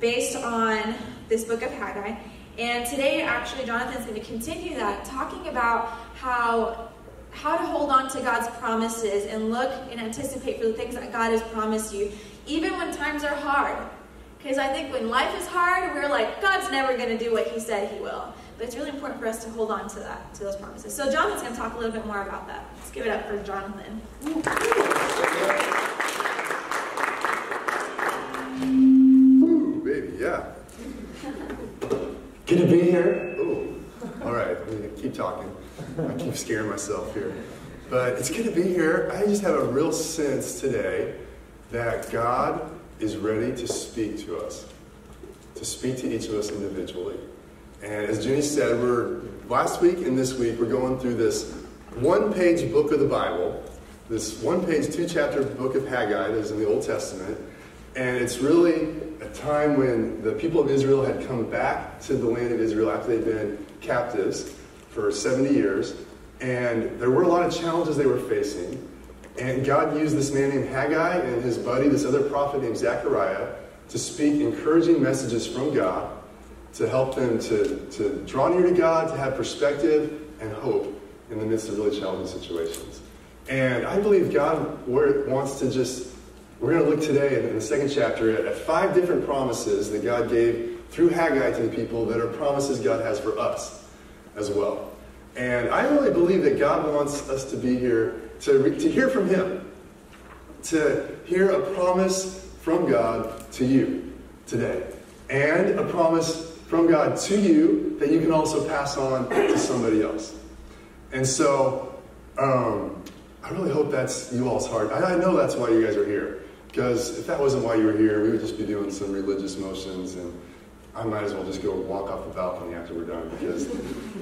based on this book of Haggai. And today, actually, Jonathan's going to continue that, talking about how how to hold on to God's promises and look and anticipate for the things that God has promised you, even when times are hard. Because I think when life is hard, we're like, God's never going to do what He said He will. But it's really important for us to hold on to that, to those promises. So Jonathan's going to talk a little bit more about that. Let's give it up for Jonathan. Good to be here. Ooh, all right. Keep talking. I keep scaring myself here, but it's good to be here. I just have a real sense today that God is ready to speak to us, to speak to each of us individually. And as Jenny said, we're last week and this week we're going through this one-page book of the Bible, this one-page, two-chapter book of Haggai that is in the Old Testament, and it's really a time when the people of Israel had come back to the land of Israel after they'd been captives for 70 years, and there were a lot of challenges they were facing. And God used this man named Haggai and his buddy, this other prophet named Zechariah, to speak encouraging messages from God to help them to, to draw near to God, to have perspective and hope in the midst of really challenging situations. And I believe God wants to just, we're going to look today in the second chapter at, five different promises that God gave through Haggai to the people that are promises God has for us as well. And I really believe that God wants us to be here to, to hear from Him, to hear a promise from God to you today, and a promise from God to you that you can also pass on to somebody else. And so, um, I really hope that's you all's heart. I, I know that's why you guys are here. Because if that wasn't why you were here, we would just be doing some religious motions, and I might as well just go walk off the balcony after we're done because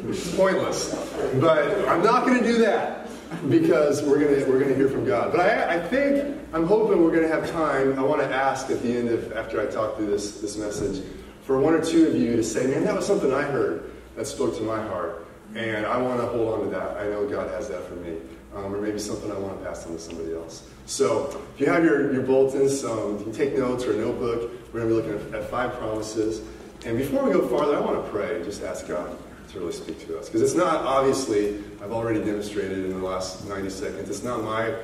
it's pointless. But I'm not going to do that because we're going to we're to hear from God. But I, I think I'm hoping we're going to have time. I want to ask at the end of after I talk through this this message for one or two of you to say, man, that was something I heard that spoke to my heart. And I want to hold on to that. I know God has that for me. Um, or maybe something I want to pass on to somebody else. So if you have your, your bulletins, um, you can take notes or a notebook. We're going to be looking at, at five promises. And before we go farther, I want to pray, and just ask God to really speak to us. Because it's not, obviously, I've already demonstrated in the last 90 seconds, it's not my,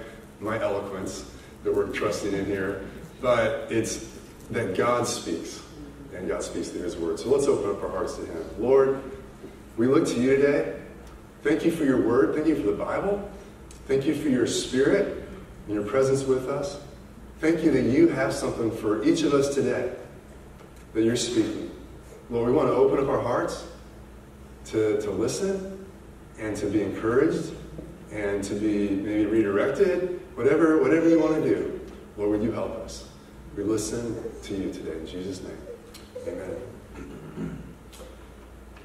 my eloquence that we're trusting in here, but it's that God speaks and God speaks through His Word. So let's open up our hearts to Him. Lord, we look to you today. Thank you for your Word. Thank you for the Bible. Thank you for your Spirit and your presence with us. Thank you that you have something for each of us today that you're speaking. Lord, we want to open up our hearts to, to listen and to be encouraged and to be maybe redirected, whatever, whatever you want to do. Lord, would you help us? We listen to you today in Jesus' name. Amen.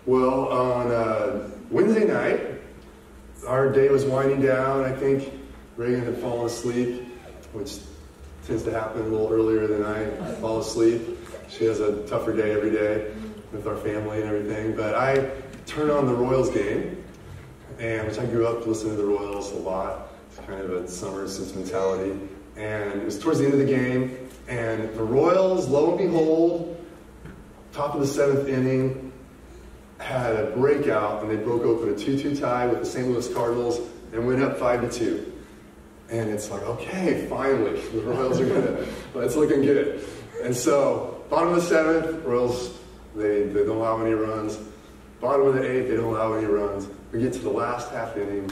Well, on uh, Wednesday night, our day was winding down. I think Reagan had fallen asleep, which tends to happen a little earlier than I fall asleep. She has a tougher day every day with our family and everything. But I turned on the Royals game, and which I grew up listening to the Royals a lot. It's kind of a summer sentimentality. And it was towards the end of the game, and the Royals, lo and behold, top of the seventh inning, had a breakout and they broke open a 2-2 tie with the St. Louis Cardinals and went up 5 to 2. And it's like, okay, finally, the Royals are gonna, it's looking good. And so, bottom of the seventh, Royals, they, they don't allow any runs. Bottom of the eighth, they don't allow any runs. We get to the last half inning,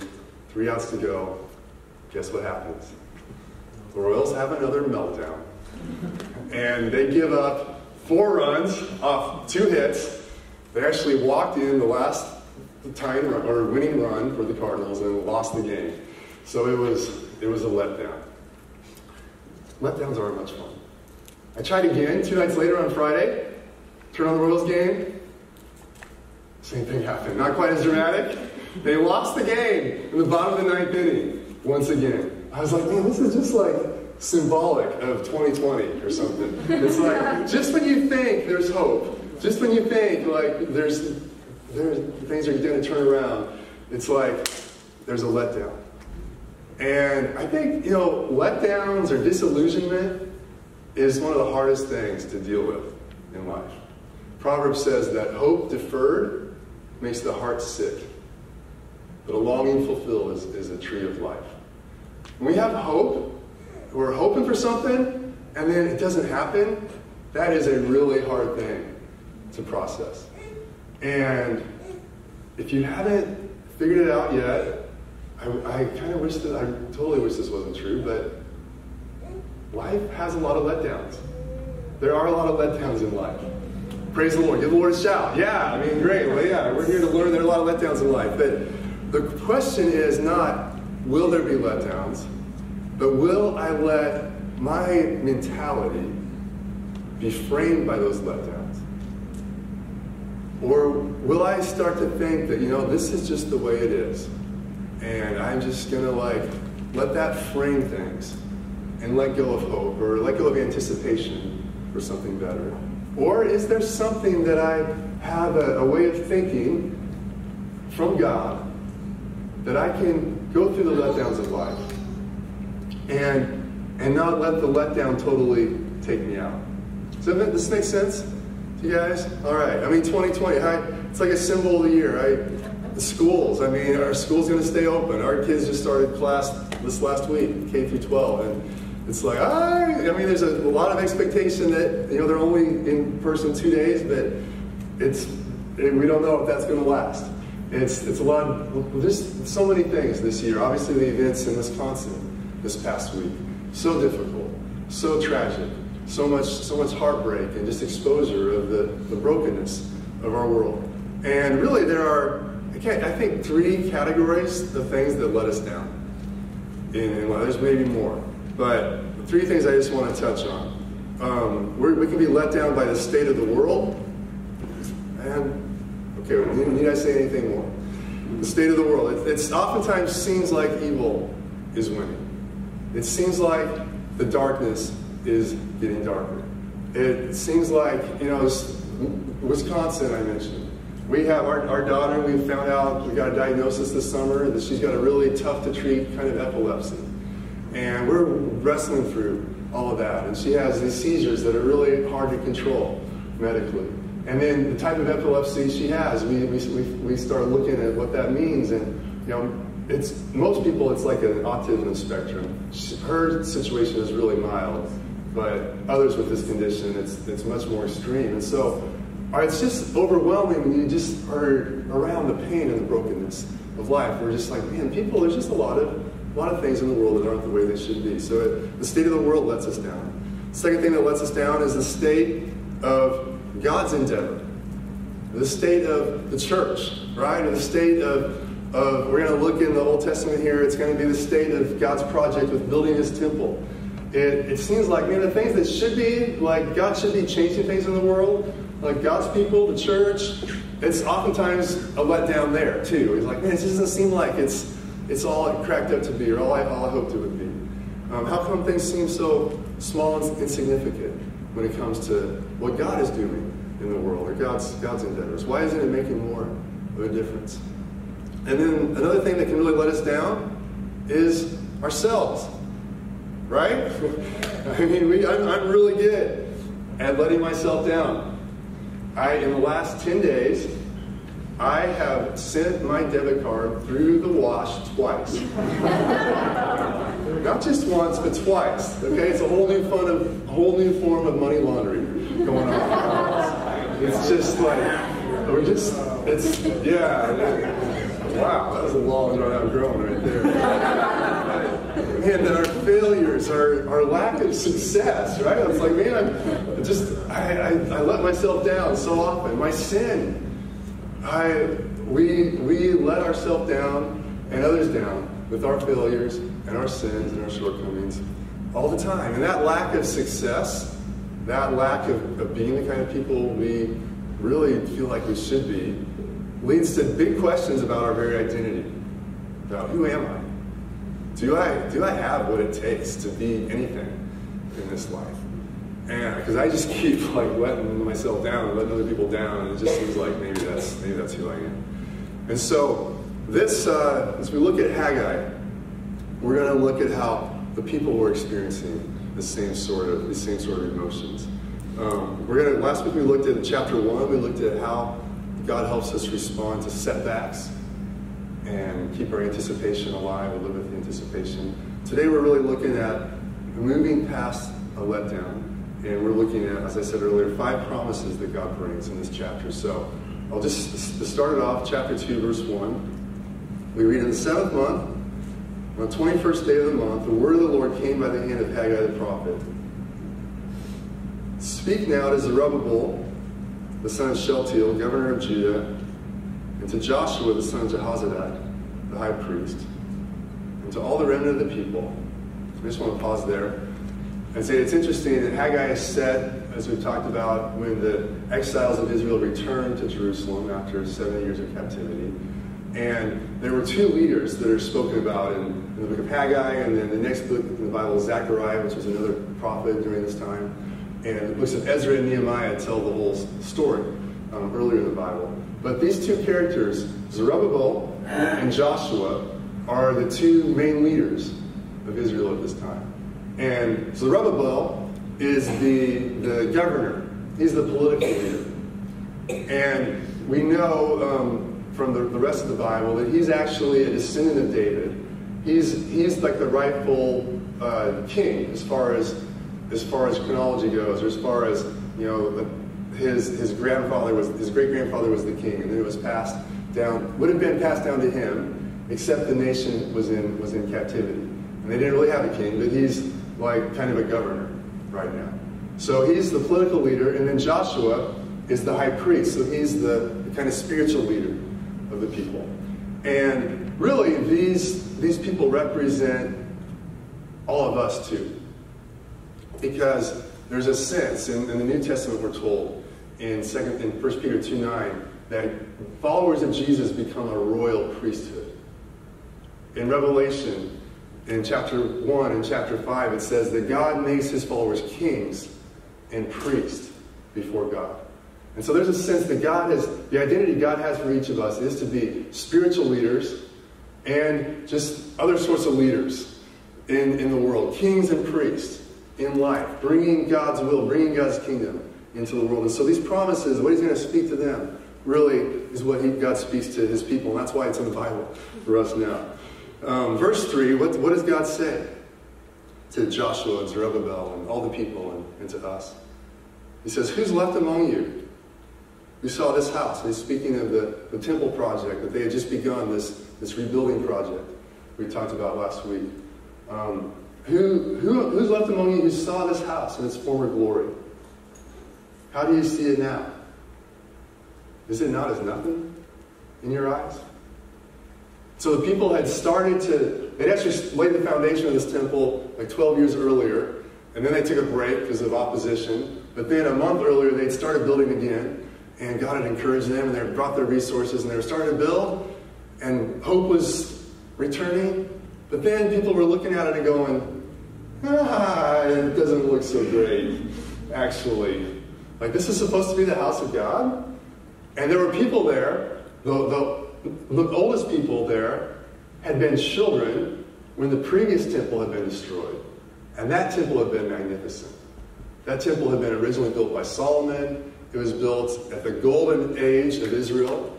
three outs to go. Guess what happens? The Royals have another meltdown. And they give up four runs off two hits. They actually walked in the last tying run, or winning run for the Cardinals and lost the game. So it was it was a letdown. Letdowns aren't much fun. I tried again two nights later on Friday. Turn on the Royals game. Same thing happened. Not quite as dramatic. They lost the game in the bottom of the ninth inning once again. I was like, man, this is just like symbolic of 2020 or something. It's like just when you think there's hope, just when you think like there's there's things are going to turn around, it's like there's a letdown. And I think you know letdowns or disillusionment is one of the hardest things to deal with in life. Proverbs says that hope deferred makes the heart sick, but a longing fulfilled is, is a tree of life. When we have hope, we're hoping for something, and then it doesn't happen, that is a really hard thing to process. And if you haven't figured it out yet, I, I kind of wish that, I totally wish this wasn't true, but life has a lot of letdowns. There are a lot of letdowns in life. Praise the Lord. Give the Lord a shout. Yeah, I mean, great. Well, yeah, we're here to learn there are a lot of letdowns in life. But the question is not, will there be letdowns, but will I let my mentality be framed by those letdowns? Or will I start to think that, you know, this is just the way it is? And I'm just going to like let that frame things and let go of hope or let go of anticipation for something better? Or is there something that I have a, a way of thinking from God that I can go through the letdowns of life and and not let the letdown totally take me out? Does this make sense you guys? All right. I mean, 2020, I, it's like a symbol of the year. I, the schools, I mean, our school's going to stay open. Our kids just started class this last week, K through 12, and it's like, I, I mean, there's a, a, lot of expectation that, you know, they're only in person two days, but it's, we don't know if that's going to last. It's, it's a lot, of, there's so many things this year. Obviously, the events in Wisconsin this past week, so difficult, so tragic, so much, so much heartbreak and just exposure of the, the brokenness of our world. And really, there are, I, I think, three categories of things that let us down. And, well, there's maybe more. But three things I just want to touch on. Um, we can be let down by the state of the world. And, okay, need, need I say anything more? The state of the world. It it's oftentimes seems like evil is winning. It seems like the darkness is getting darker. It seems like, you know, Wisconsin, I mentioned. We have our, our daughter, we found out, we got a diagnosis this summer that she's got a really tough to treat kind of epilepsy. And we're wrestling through all of that. And she has these seizures that are really hard to control medically. And then the type of epilepsy she has, we, we, we start looking at what that means. And, you know, it's, most people, it's like an autism spectrum. Her situation is really mild, but others with this condition, it's, it's much more extreme. And so uh, it's just overwhelming when you just are around the pain and the brokenness of life. We're just like, man, people, there's just a lot of a lot of things in the world that aren't the way they should be. So it, the state of the world lets us down. Second thing that lets us down is the state of God's endeavor, the state of the church, right? Or the state of, of we're going to look in the Old Testament here, it's going to be the state of God's project with building his temple. It, it seems like, man, the things that should be, like God should be changing things in the world, like God's people, the church, it's oftentimes a letdown there too. He's like, man, it just doesn't seem like it's it's all cracked up to be, or all I, all I hoped it would be. Um, how come things seem so small and insignificant when it comes to what God is doing in the world, or God's, God's endeavors? Why isn't it making more of a difference? And then another thing that can really let us down is ourselves, right? I mean, we, I'm, I'm really good at letting myself down. I, in the last 10 days, I have sent my debit card through the wash twice. Not just once, but twice. Okay, it's a whole new fun of whole new form of money laundering going on. It's just like we're just it's yeah. Wow, that was a long run out grown right there. And our failures, our, our lack of success, right? It's like, man, I'm just I, I, I let myself down so often. My sin I, we, we let ourselves down and others down with our failures and our sins and our shortcomings all the time. And that lack of success, that lack of, of being the kind of people we really feel like we should be, leads to big questions about our very identity. About who am I? Do I, do I have what it takes to be anything in this life? And because I just keep like letting myself down and letting other people down, and it just seems like maybe that's maybe that's who I am. And so this, uh, as we look at Haggai, we're going to look at how the people were experiencing the same sort of the same sort of emotions. Um, we're gonna. Last week we looked at chapter one. We looked at how God helps us respond to setbacks and keep our anticipation alive and live with anticipation. Today we're really looking at moving past a letdown, and we're looking at, as I said earlier, five promises that God brings in this chapter. So I'll just start it off, chapter two, verse one. We read in the seventh month, on the 21st day of the month, the word of the Lord came by the hand of Haggai the prophet. Speak now to Zerubbabel, the son of Shealtiel, governor of Judah, and to Joshua, the son of Jehozadak, the high priest, and to all the remnant of the people. I just want to pause there and say it's interesting that Haggai is set, as we've talked about, when the exiles of Israel returned to Jerusalem after 70 years of captivity. And there were two leaders that are spoken about in, in the book of Haggai, and then the next book in the Bible is Zechariah, which was another prophet during this time. And the books of Ezra and Nehemiah tell the whole story um, earlier in the Bible. But these two characters, Zerubbabel and Joshua, are the two main leaders of Israel at this time. And Zerubbabel is the, the governor, he's the political leader. And we know um, from the, the rest of the Bible that he's actually a descendant of David. He's, he's like the rightful uh, king as far as, as far as chronology goes, or as far as, you know, his, his grandfather was, his great grandfather was the king, and then it was passed down, would have been passed down to him, except the nation was in, was in captivity. And they didn't really have a king, but he's like kind of a governor right now. So he's the political leader, and then Joshua is the high priest. So he's the, the kind of spiritual leader of the people. And really, these, these people represent all of us too. Because there's a sense, in, in the New Testament we're told, in, second, in 1 Peter 2 9, that followers of Jesus become a royal priesthood. In Revelation, in chapter 1 and chapter 5, it says that God makes his followers kings and priests before God. And so there's a sense that God has, the identity God has for each of us is to be spiritual leaders and just other sorts of leaders in, in the world, kings and priests in life, bringing God's will, bringing God's kingdom into the world. And so these promises, what he's going to speak to them, really is what he, God speaks to his people. And that's why it's in the Bible for us now. Um, verse 3, what, what does God say to Joshua and Zerubbabel and all the people and, and to us? He says, Who's left among you? We saw this house. He's speaking of the, the temple project that they had just begun, this, this rebuilding project we talked about last week. Um, who, who, who's left among you who saw this house in its former glory? How do you see it now? Is it not as nothing in your eyes? So the people had started to, they'd actually laid the foundation of this temple like 12 years earlier, and then they took a break because of opposition. But then a month earlier, they'd started building again, and God had encouraged them, and they brought their resources, and they were starting to build, and hope was returning. But then people were looking at it and going, ah, it doesn't look so great, actually. Like, this is supposed to be the house of God? And there were people there, the, the the oldest people there had been children when the previous temple had been destroyed. And that temple had been magnificent. That temple had been originally built by Solomon. It was built at the golden age of Israel,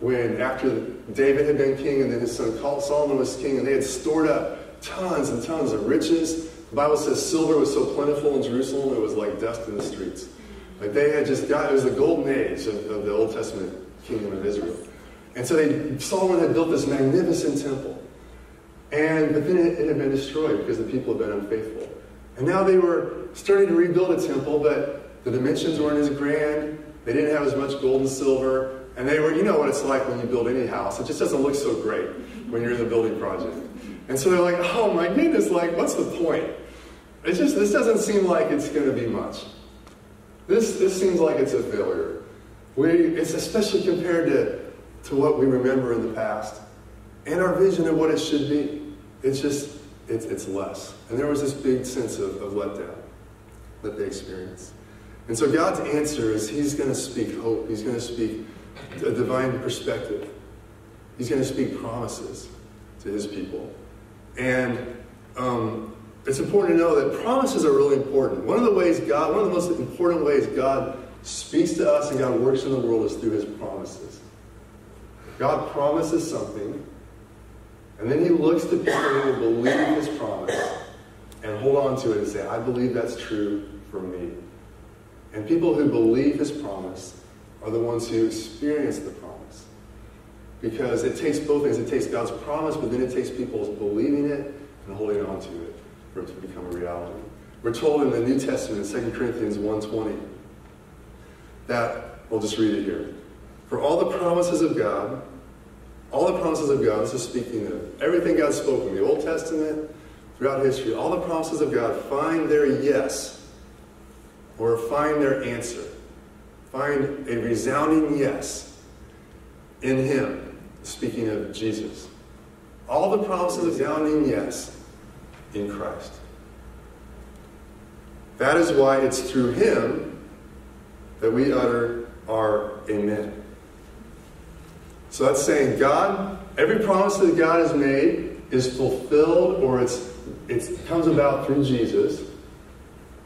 when after David had been king and then his son Solomon was king, and they had stored up tons and tons of riches. The Bible says silver was so plentiful in Jerusalem, it was like dust in the streets. Like they had just got, it was the golden age of, of the Old Testament kingdom of Israel. And so they, Solomon had built this magnificent temple. And, but then it, it had been destroyed because the people had been unfaithful. And now they were starting to rebuild a temple, but the dimensions weren't as grand. They didn't have as much gold and silver. And they were, you know what it's like when you build any house. It just doesn't look so great when you're in the building project. And so they're like, oh my goodness, like, what's the point? It just, this doesn't seem like it's going to be much. This, this seems like it's a failure. We, it's especially compared to to what we remember in the past and our vision of what it should be. It's just, it's, it's less. And there was this big sense of, of letdown that they experienced. And so God's answer is He's going to speak hope. He's going to speak a divine perspective. He's going to speak promises to His people. And um, it's important to know that promises are really important. One of the ways God, one of the most important ways God speaks to us and God works in the world is through his promises. God promises something, and then he looks to people who believe his promise and hold on to it and say, I believe that's true for me. And people who believe his promise are the ones who experience the promise. Because it takes both things. It takes God's promise, but then it takes people believing it and holding on to it for it to become a reality. We're told in the New Testament, 2 Corinthians 1.20, that, we'll just read it here. For all the promises of God, all the promises of God, this is speaking of everything God spoke in the Old Testament, throughout history, all the promises of God find their yes, or find their answer, find a resounding yes in Him, speaking of Jesus. All the promises of resounding yes in Christ. That is why it's through Him that we utter our Amen. So that's saying God, every promise that God has made is fulfilled or it's, it comes about through Jesus.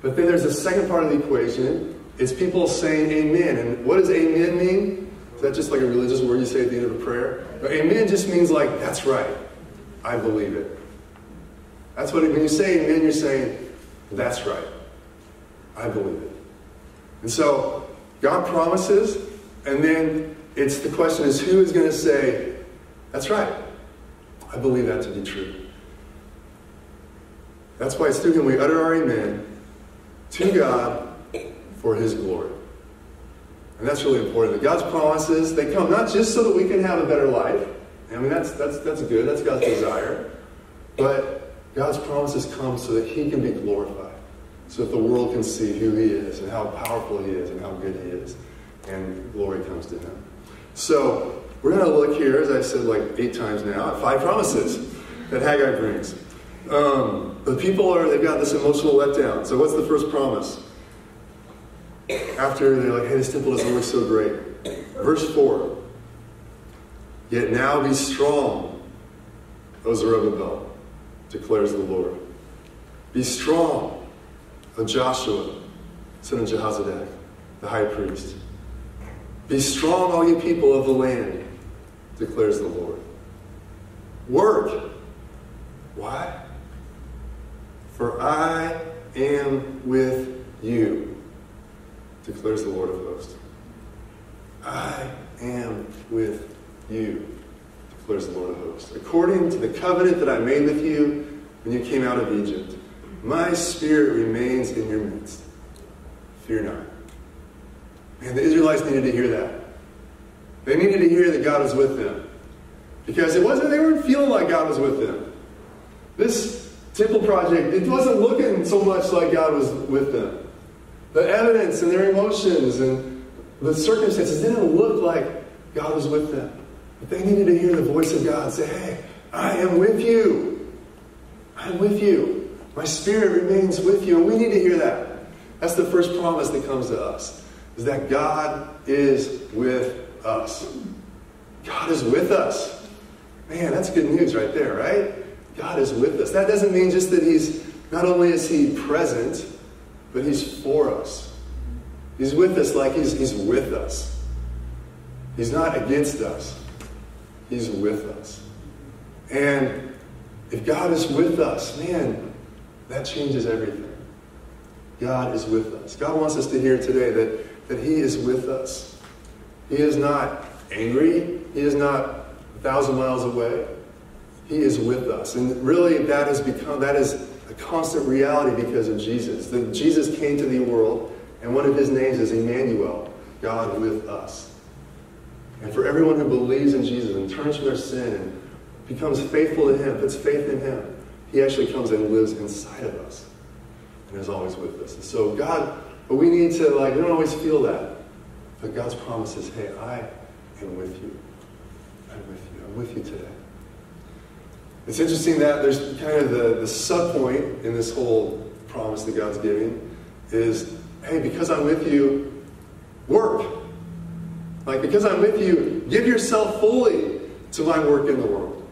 But then there's a second part of the equation. It's people saying amen. And what does amen mean? Is that just like a religious word you say at the end of a prayer? No, amen just means like, that's right. I believe it. That's what when you say amen, you're saying, that's right. I believe it. And so God promises, and then it's the question is who is going to say, that's right. I believe that to be true. That's why it's through him we utter our amen to God for his glory. And that's really important. That God's promises, they come not just so that we can have a better life. I mean, that's, that's, that's good. That's God's desire. But God's promises come so that he can be glorified. So that the world can see who he is and how powerful he is and how good he is. And glory comes to him. So, we're going to look here, as I said like eight times now, at five promises that Haggai brings. Um, the people are, they've got this emotional letdown. So, what's the first promise? After they're like, hey, this temple doesn't look so great. Verse 4 Yet now be strong, O Zerubbabel, declares the Lord. Be strong, O Joshua, son of Jehozadak, the high priest. Be strong, all you people of the land, declares the Lord. Work. Why? For I am with you, declares the Lord of hosts. I am with you, declares the Lord of hosts. According to the covenant that I made with you when you came out of Egypt, my spirit remains in your midst. Fear not. And the Israelites needed to hear that. They needed to hear that God was with them. Because it wasn't, they weren't feeling like God was with them. This temple project, it wasn't looking so much like God was with them. The evidence and their emotions and the circumstances didn't look like God was with them. But they needed to hear the voice of God say, Hey, I am with you. I'm with you. My spirit remains with you. And we need to hear that. That's the first promise that comes to us is that God is with us. God is with us. Man, that's good news right there, right? God is with us. That doesn't mean just that He's, not only is He present, but He's for us. He's with us like He's, he's with us. He's not against us, He's with us. And if God is with us, man, that changes everything. God is with us. God wants us to hear today that that He is with us. He is not angry. He is not a thousand miles away. He is with us. And really, that has become, that is a constant reality because of Jesus. That Jesus came to the world, and one of his names is Emmanuel, God with us. And for everyone who believes in Jesus and turns from their sin and becomes faithful to him, puts faith in him, he actually comes and lives inside of us and is always with us. And so God but we need to, like, we don't always feel that. But God's promise is, hey, I am with you. I'm with you. I'm with you today. It's interesting that there's kind of the, the sub point in this whole promise that God's giving is, hey, because I'm with you, work. Like, because I'm with you, give yourself fully to my work in the world.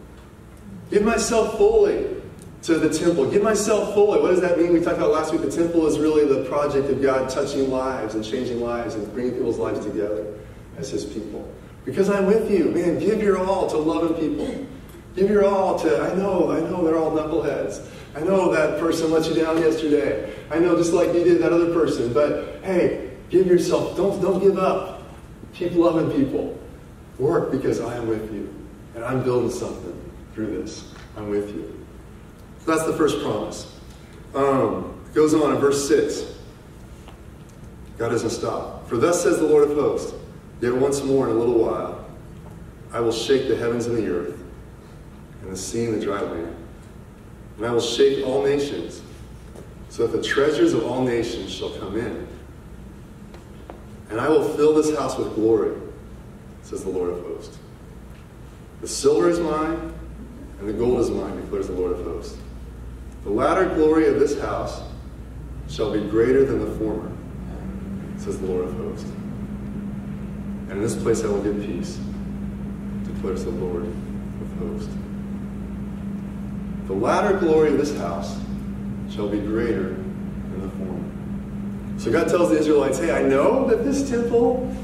Give myself fully to the temple. Give myself fully. What does that mean? We talked about last week. The temple is really the project of God touching lives and changing lives and bringing people's lives together as His people. Because I'm with you, man. Give your all to loving people. Give your all to. I know, I know, they're all knuckleheads. I know that person let you down yesterday. I know, just like you did that other person. But hey, give yourself. Don't don't give up. Keep loving people. Work because I am with you, and I'm building something through this. I'm with you. So that's the first promise. Um, it goes on in verse 6. God doesn't stop. For thus says the Lord of hosts, yet once more in a little while, I will shake the heavens and the earth, and the sea and the dry land. And I will shake all nations, so that the treasures of all nations shall come in. And I will fill this house with glory, says the Lord of hosts. The silver is mine, and the gold is mine, declares the Lord of hosts. The latter glory of this house shall be greater than the former, says the Lord of hosts. And in this place I will give peace, declares the Lord of hosts. The latter glory of this house shall be greater. So God tells the Israelites, hey, I know that this temple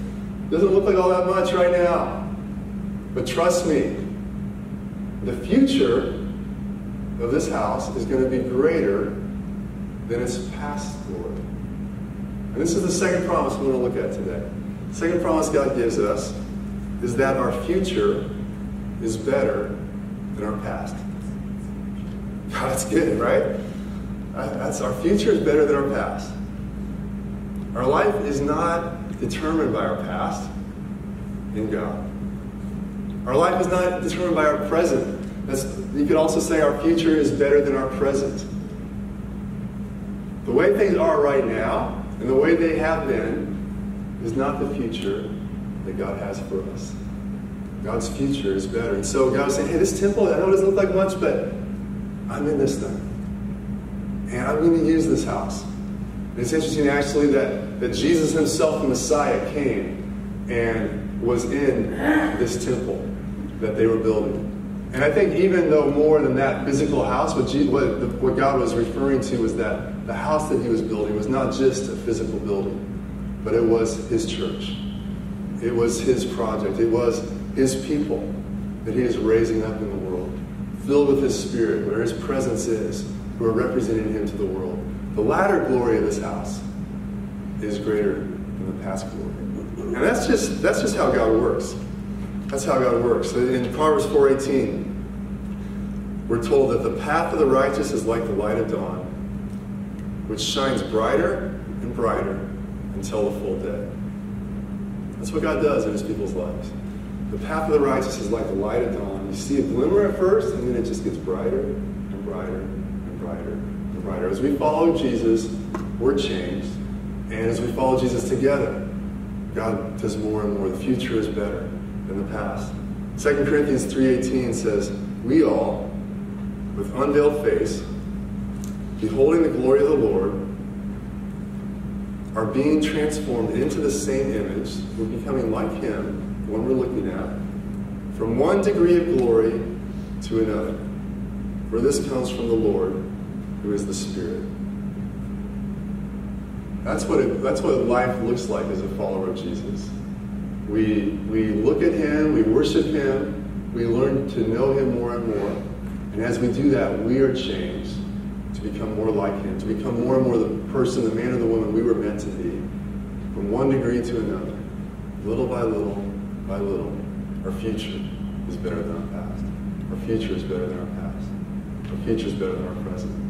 doesn't look like all that much right now. But trust me, the future of this house is going to be greater than its past glory. And this is the second promise we want to look at today. The second promise God gives us is that our future is better than our past. That's good, right? Uh, that's our future is better than our past. Our life is not determined by our past in God. Our life is not determined by our present that's, you could also say our future is better than our present. The way things are right now and the way they have been is not the future that God has for us. God's future is better. And so God is saying, hey, this temple, I know it doesn't look like much, but I'm in this thing. And I'm going to use this house. And it's interesting actually that, that Jesus himself, the Messiah, came and was in this temple that they were building. And I think even though more than that physical house, what, Jesus, what, the, what God was referring to was that the house that he was building was not just a physical building, but it was his church. It was his project. It was his people that he is raising up in the world, filled with his spirit, where his presence is, who are representing him to the world. The latter glory of this house is greater than the past glory. And that's just, that's just how God works. That's how God works. In Proverbs 4.18, we're told that the path of the righteous is like the light of dawn, which shines brighter and brighter until the full day. That's what God does in his people's lives. The path of the righteous is like the light of dawn. You see a glimmer at first, and then it just gets brighter and brighter and brighter As we follow Jesus, we're changed. And as we follow Jesus together, God does more and more. The future is better than the past. 2 Corinthians 3.18 says, We all, with unveiled face, beholding the glory of the Lord, are being transformed into the same image. We're becoming like Him, the one we're looking at, from one degree of glory to another. For this comes from the Lord, who is the Spirit. That's what, it, that's what life looks like as a follower of Jesus. We, we look at him, we worship him, we learn to know him more and more. And as we do that, we are changed to become more like him, to become more and more the person, the man or the woman we were meant to be, from one degree to another, little by little by little. Our future is better than our past. Our future is better than our past. Our future is better than our present.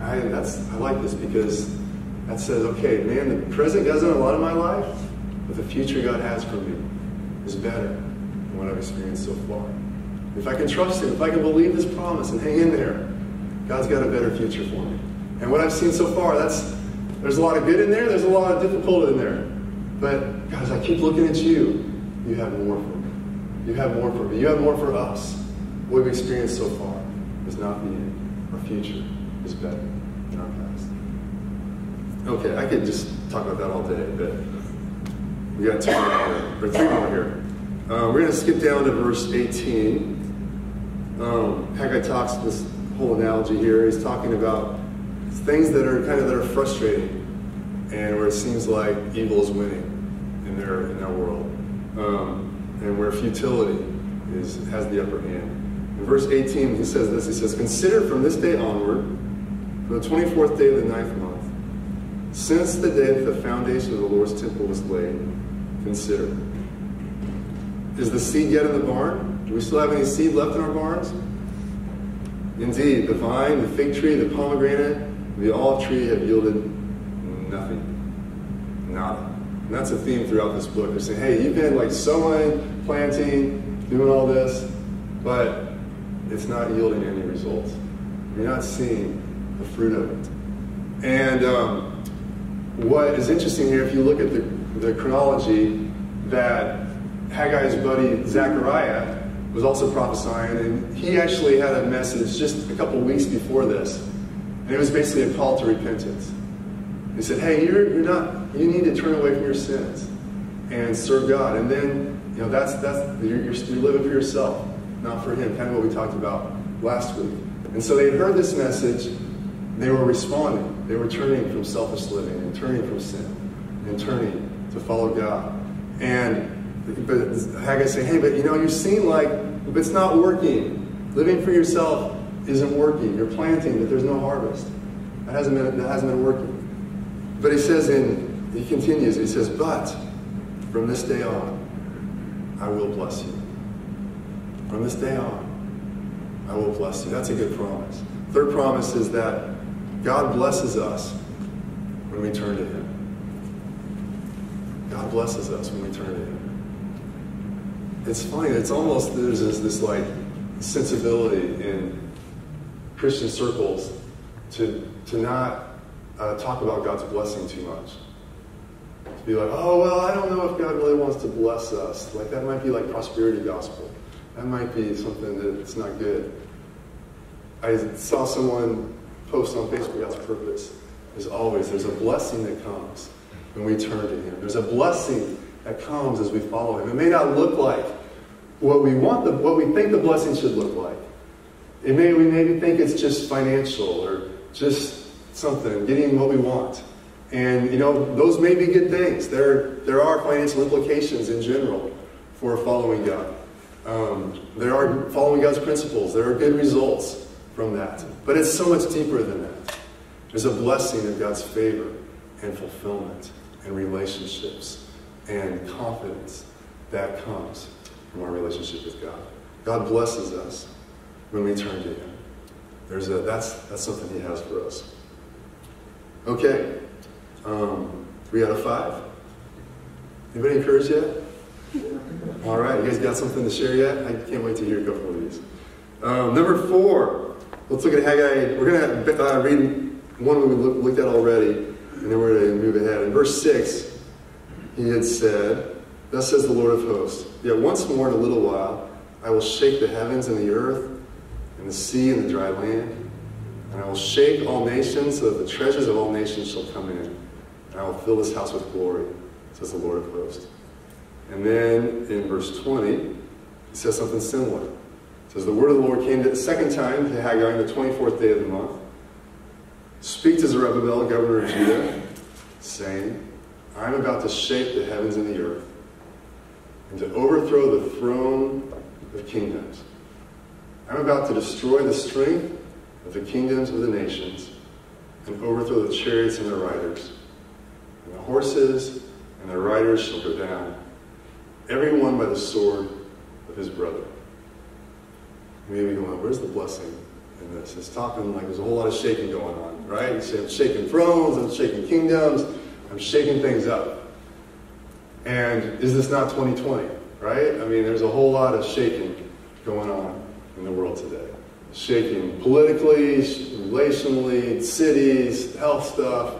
I, that's, I like this because that says, okay, man, the present doesn't a lot of my life. But the future God has for me is better than what I've experienced so far. If I can trust Him, if I can believe this promise and hang in there, God's got a better future for me. And what I've seen so far, that's there's a lot of good in there, there's a lot of difficult in there. But guys, I keep looking at you. You have more for me. You have more for me. You have more for us. What we've experienced so far is not the end. Our future better our past. Okay, I could just talk about that all day, but we got two more here, or three more here. We're going to skip down to verse 18. Um, Haggai talks this whole analogy here. He's talking about things that are kind of that are frustrating, and where it seems like evil is winning in their in their world, um, and where futility is has the upper hand. In verse 18, he says this. He says, "Consider from this day onward, from the 24th day of the ninth month, since the day that the foundation of the Lord's temple was laid, consider." Is the seed yet in the barn? Do we still have any seed left in our barns? Indeed, the vine, the fig tree, the pomegranate, the olive tree have yielded nothing. Nada. And that's a theme throughout this book. They're saying, hey, you've been like sowing, planting, doing all this, but it's not yielding any results. You're not seeing the fruit of it. And um, what is interesting here, if you look at the, the chronology, that Haggai's buddy Zechariah was also prophesying, and he actually had a message just a couple weeks before this, and it was basically a call to repentance. He said, "Hey, you're, you're not. You need to turn away from your sins and serve God." And then, you know, that's that's you're, you're, you're living for yourself, not for Him. Kind of what we talked about last week. And so they heard this message. They were responding. They were turning from selfish living and turning from sin and turning to follow God. And but Haggai saying, hey, but you know, you seem like but it's not working. Living for yourself isn't working. You're planting, but there's no harvest. That hasn't been, that hasn't been working. But he says in, he continues, he says, but from this day on, I will bless you. From this day on, I will bless you. That's a good promise. Third promise is that God blesses us when we turn to him. God blesses us when we turn to him it's funny. It's almost there's this, this like sensibility in Christian circles to to not uh, talk about God's blessing too much. To be like, oh well, I don't know if God really wants to bless us. Like that might be like prosperity gospel. That might be something that's not good. I saw someone post on Facebook God's purpose. As always, there's a blessing that comes when we turn to Him. There's a blessing that comes as we follow Him. It may not look like what we want, the, what we think the blessing should look like. It may, we maybe think it's just financial or just something, getting what we want. And, you know, those may be good things. There, there are financial implications in general for following God. Um, there are following God's principles. There are good results from that. But it's so much deeper than that. There's a blessing of God's favor and fulfillment and relationships and confidence that comes from our relationship with God. God blesses us when we turn to Him. There's a, that's, that's something He has for us. Okay. Um, three out of five. Anybody encouraged yet? All right, you guys got something to share yet? I can't wait to hear a couple of these. Um, number four, let's look at Haggai. We're going to uh, read one we looked at already, and then we're going to move ahead. In verse 6, he had said, Thus says the Lord of hosts, Yet once more in a little while I will shake the heavens and the earth, and the sea and the dry land, and I will shake all nations so that the treasures of all nations shall come in, and I will fill this house with glory, says the Lord of hosts. And then in verse 20, he says something similar. Says, The word of the Lord came the second time to Haggai on the 24th day of the month. Speak to Zerubbabel, governor of Judah, saying, I am about to shake the heavens and the earth, and to overthrow the throne of kingdoms. I'm about to destroy the strength of the kingdoms of the nations, and overthrow the chariots and their riders. And the horses and their riders shall go down, every one by the sword of his brother. Maybe going, where's the blessing in this? It's talking like there's a whole lot of shaking going on, right? You say, I'm shaking thrones, I'm shaking kingdoms, I'm shaking things up. And is this not 2020, right? I mean, there's a whole lot of shaking going on in the world today. Shaking politically, relationally, cities, health stuff.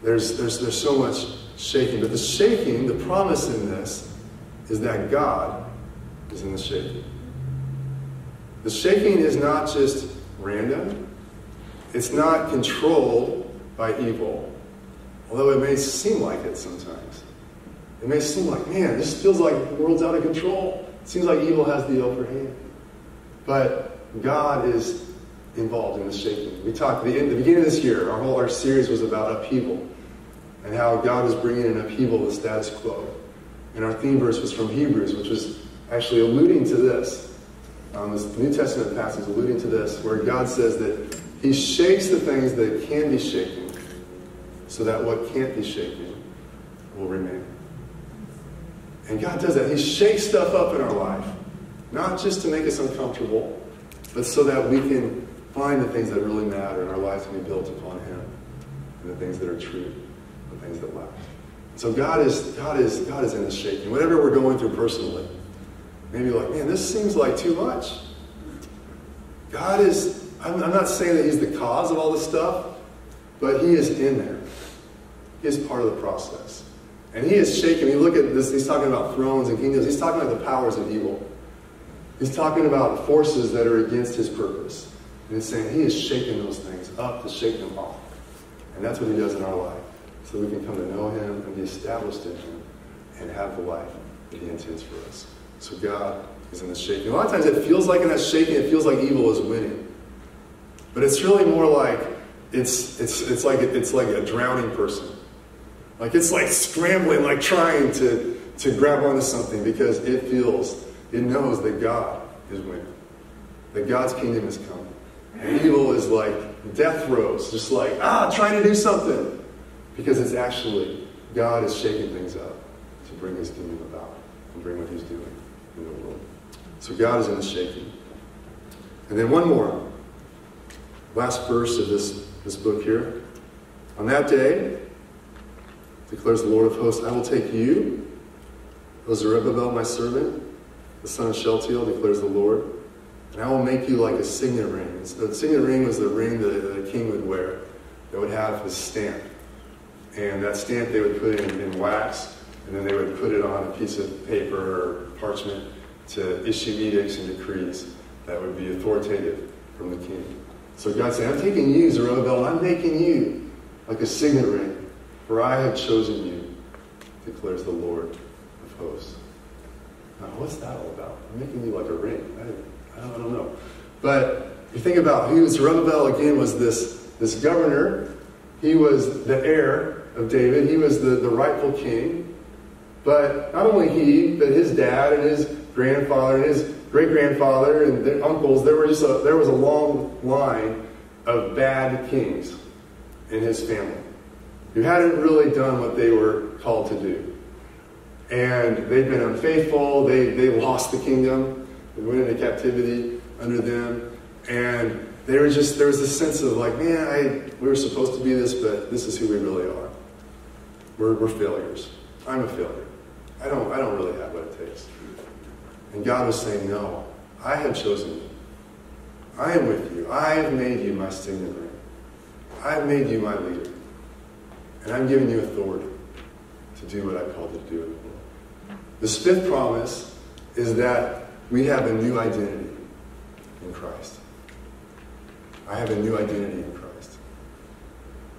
There's, there's, there's so much shaking. But the shaking, the promise in this, is that God is in the shaking. The shaking is not just random, it's not controlled by evil although it may seem like it sometimes. It may seem like, man, this feels like the world's out of control. It seems like evil has the upper hand. But God is involved in the shaking. We talked the, the beginning of this year. Our whole our series was about upheaval and how God is bringing an upheaval to the status quo. And our theme verse was from Hebrews, which was actually alluding to this. Um, this New Testament passage alluding to this, where God says that He shakes the things that can be shaken, so that what can't be shaken will remain. And God does that. He shakes stuff up in our life, not just to make us uncomfortable, but so that we can find the things that really matter in our lives and be built upon Him, and the things that are true, the things that last. So God is God is God is in the shaking. Whatever we're going through personally, maybe like, man, this seems like too much. God is. I'm, I'm not saying that He's the cause of all this stuff, but He is in there. He is part of the process. And he is shaking. You look at this, he's talking about thrones and kingdoms. He's talking about the powers of evil. He's talking about forces that are against his purpose. And he's saying he is shaking those things up to shake them off. And that's what he does in our life. So we can come to know him and be established in him and have the life that he intends for us. So God is in the shaking. A lot of times it feels like in that shaking, it feels like evil is winning. But it's really more like it's, it's, it's, like, it's like a drowning person like it's like scrambling, like trying to, to grab onto something because it feels, it knows that God is winning. That God's kingdom is coming. And evil is like death throes, just like, ah, trying to do something. Because it's actually, God is shaking things up to bring his kingdom about and bring what he's doing. So God is in the shaking. And then one more. Last verse of this, this book here. On that day, declares the Lord of hosts, I will take you, O Zerubbabel, my servant, the son of Shealtiel, declares the Lord, and I will make you like a signet ring. So the signet ring was the ring that a king would wear that would have his stamp. And that stamp they would put in, in wax, and then they would put it on a piece of paper or parchment to issue edicts and decrees that would be authoritative from the king. So God said, I'm taking you, Zerubbabel, I'm making you like a signet ring for I have chosen you, declares the Lord of hosts. Now, what's that all about? I'm making you like a ring. I, I, don't, I don't know. But you think about who Zerubbabel again was this, this governor. He was the heir of David. He was the, the rightful king. But not only he, but his dad and his grandfather and his great grandfather and their uncles, there, were just a, there was a long line of bad kings in his family who hadn't really done what they were called to do. And they'd been unfaithful, they, they lost the kingdom, they went into captivity under them, and they were just, there was this sense of like, man, I, we were supposed to be this, but this is who we really are. We're, we're failures. I'm a failure. I don't, I don't really have what it takes. And God was saying, no, I have chosen you. I am with you. I have made you my signet ring. I have made you my leader. And I'm giving you authority to do what I called you to do in the world. The fifth promise is that we have a new identity in Christ. I have a new identity in Christ.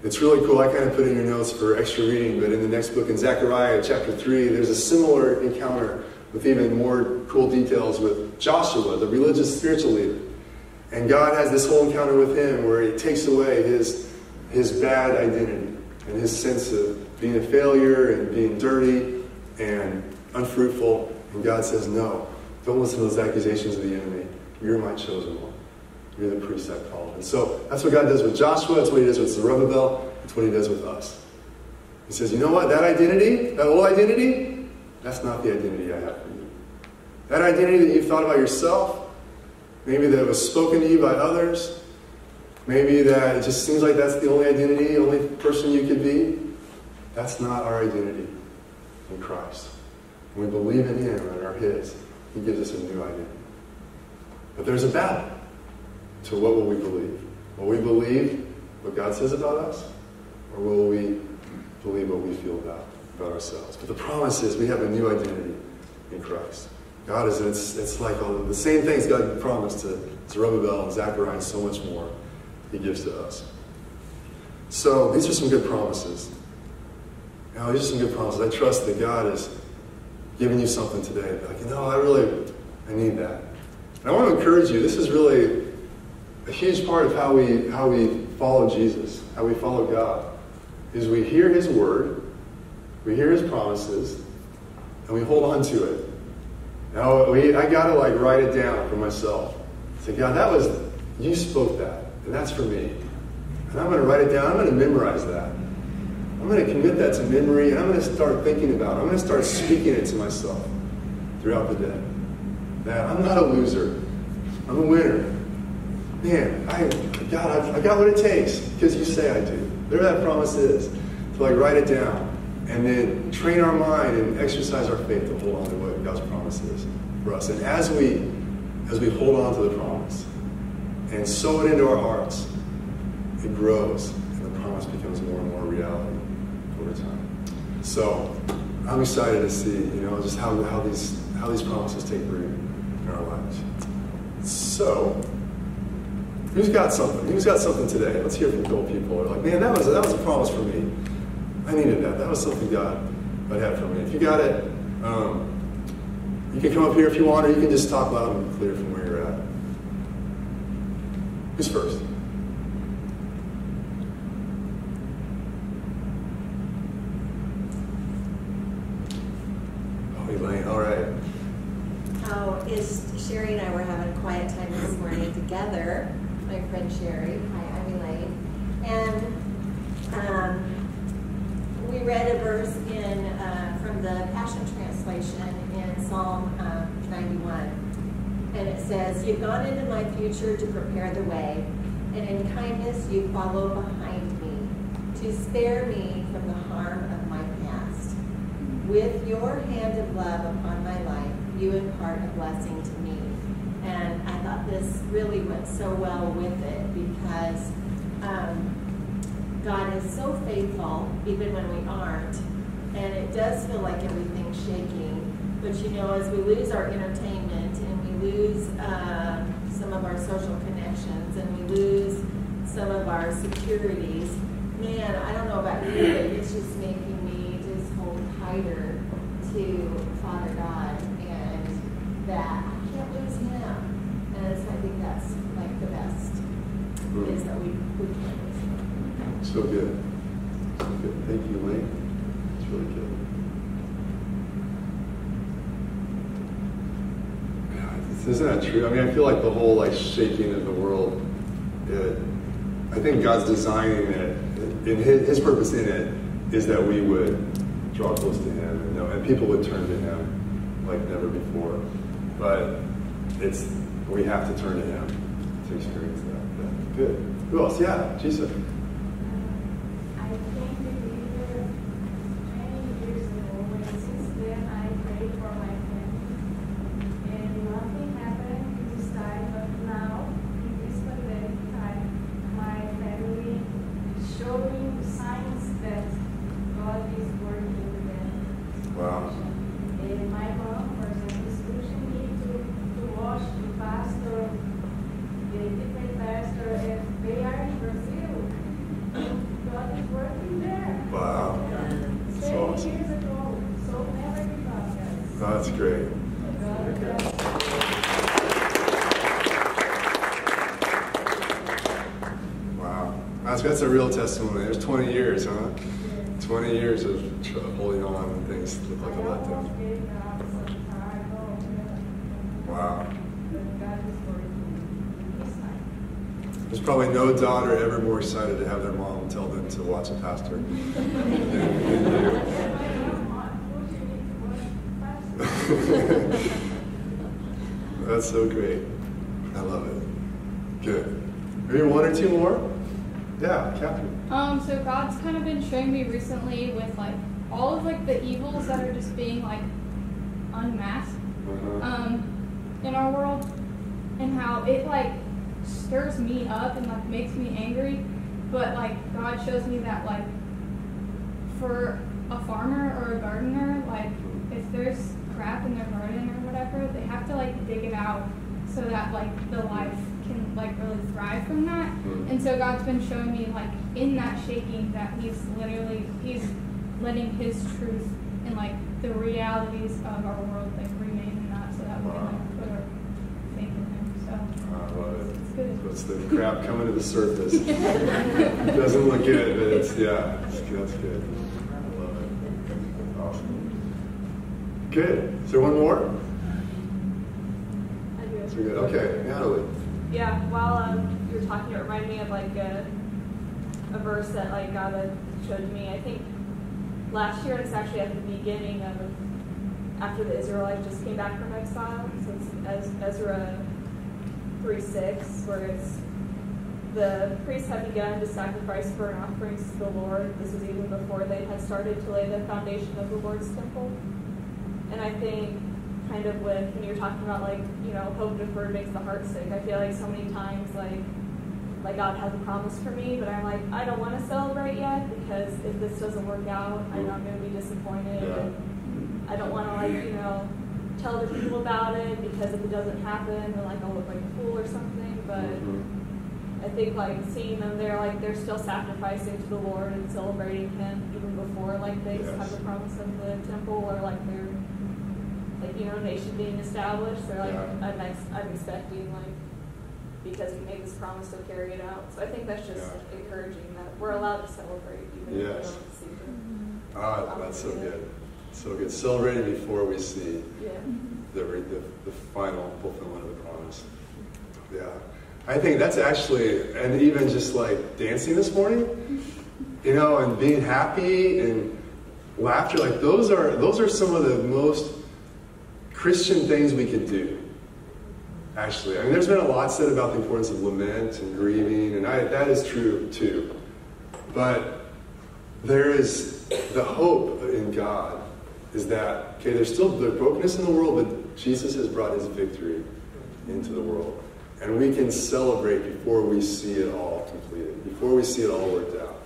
It's really cool. I kind of put in your notes for extra reading, but in the next book, in Zechariah chapter 3, there's a similar encounter with even more cool details with Joshua, the religious spiritual leader. And God has this whole encounter with him where he takes away his, his bad identity and his sense of being a failure and being dirty and unfruitful. And God says, No, don't listen to those accusations of the enemy. You're my chosen one. You're the priest I called. And so that's what God does with Joshua. That's what he does with Zerubbabel. That's what he does with us. He says, You know what? That identity, that old identity, that's not the identity I have for you. That identity that you've thought about yourself, maybe that was spoken to you by others, Maybe that it just seems like that's the only identity, only person you could be. That's not our identity in Christ. When we believe in Him and are His, He gives us a new identity. But there's a battle to what will we believe? Will we believe what God says about us? Or will we believe what we feel about, about ourselves? But the promise is we have a new identity in Christ. God is, it's, it's like all the same things God promised to Zerubbabel and Zechariah and so much more he gives to us. So these are some good promises. Now, these are some good promises. I trust that God is giving you something today. Like, you know, I really, I need that. And I want to encourage you. This is really, a huge part of how we how we follow Jesus, how we follow God, is we hear His word, we hear His promises, and we hold on to it. Now we, I gotta like write it down for myself. Say, God, that was you spoke that, and that's for me. And I'm gonna write it down. I'm gonna memorize that. I'm gonna commit that to memory, and I'm gonna start thinking about it. I'm gonna start speaking it to myself throughout the day. That I'm not a loser. I'm a winner. Man, I God, I've, I got what it takes because you say I do. Whatever that promise is, to like write it down and then train our mind and exercise our faith to hold on to what God's promise is for us. And as we as we hold on to the promise and sow it into our hearts, it grows and the promise becomes more and more reality over time. So I'm excited to see, you know, just how, how these how these promises take root in our lives. So, who's got something? Who's got something today? Let's hear from a couple people. They're like, man, that was that was a promise for me. I needed that. That was something God, had for me. If you got it, um, you can come up here if you want, or you can just talk loud and clear from where you're at. Who's first? Oh, Elaine. All right. Oh, is Sherry and I were having a quiet time this morning together. My friend Sherry, hi, I'm Elaine, and um, we read a verse in uh, from the Passion Translation in Psalm um, 91, and it says, "You've gone into my future to prepare the way, and in kindness you follow behind me to spare me from the harm of my past. With your hand of love upon my life." you impart a blessing to me. And I thought this really went so well with it because um, God is so faithful even when we aren't. And it does feel like everything's shaking. But you know, as we lose our entertainment and we lose uh, some of our social and we lose some of our securities, man, I don't know about you, but it's just making me just hold tighter to Father God and that I can't lose him. And so I think that's like the best mm. is that we, we can't lose him. So good. So good. Thank you, Elaine. It's really good. God, isn't that true? I mean, I feel like the whole like shaking of the world, it, I think God's designing it, and his, his purpose in it is that we would draw close to Him, you know, and people would turn to Him like never before. But it's we have to turn to Him to experience that. Yeah. Good. Who else? Yeah, Jesus. That's great. Wow. That's, that's a real testimony. There's 20 years, huh? 20 years of holding on when things look like a letdown. Wow. There's probably no daughter ever more excited to have their mom tell them to watch a pastor That's so great. I love it. Good. Maybe one or two more? Yeah, Catherine. Um, so God's kind of been showing me recently with like all of like the evils that are just being like unmasked uh-huh. um, in our world, and how it like stirs me up and like makes me angry. But like God shows me that like for a farmer or a gardener, like if there's crap in their garden or whatever, they have to like dig it out so that like the life can like really thrive from that. Mm-hmm. And so God's been showing me like in that shaking that He's literally He's letting His truth and like the realities of our world like remain in that, so that we can like put our faith in Him. So I love it. It's good. It's the crap coming to the surface. It doesn't look good, but it's yeah, it's, that's good. I love it. Awesome. Good. Is there one more? I do. There good? Okay, Natalie. Yeah, while um, you were talking, it reminded me of like a, a verse that like God had showed me. I think last year it's actually at the beginning of after the Israelites just came back from exile. So it's Ezra three six, where it's the priests had begun to sacrifice burnt offerings to the Lord. This was even before they had started to lay the foundation of the Lord's temple. And I think kind of with when you're talking about like you know hope deferred makes the heart sick. I feel like so many times like like God has a promise for me, but I'm like I don't want to celebrate yet because if this doesn't work out, I know I'm going to be disappointed, Yeah. and I don't want to like you know tell the people about it because if it doesn't happen, then like I'll look like a fool or something. But Mhm. I think like seeing them there, like they're still sacrificing to the Lord and celebrating Him even before like they Yes. have the promise of the temple or like their like you know nation being established. They're like Yeah. I'm ex- I'm expecting like because He made this promise to carry it out. So I think that's just Yeah. encouraging that we're allowed to celebrate even if we Yes. don't see it. Ah, that's so good. So good. Celebrating before we see Yeah. the, the, the final fulfillment of the promise. Yeah. I think that's actually, and even just like dancing this morning, you know, and being happy and laughter, like those are, those are some of the most Christian things we could do. Actually, I mean, there's been a lot said about the importance of lament and grieving, and I, that is true too. But there is the hope in God is that, okay, there's still the brokenness in the world, but Jesus has brought his victory into the world. And we can celebrate before we see it all completed, before we see it all worked out.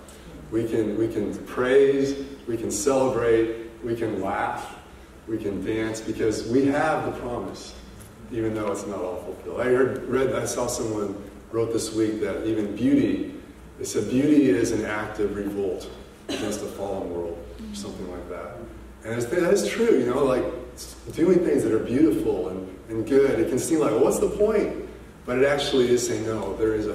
We can, we can praise, we can celebrate, we can laugh, we can dance because we have the promise, even though it's not all fulfilled. I heard, read, I saw someone wrote this week that even beauty, they said beauty is an act of revolt against the fallen world, or something like that. And that is true, you know, like doing things that are beautiful and, and good. It can seem like, well, what's the point? But it actually is saying, no, there is a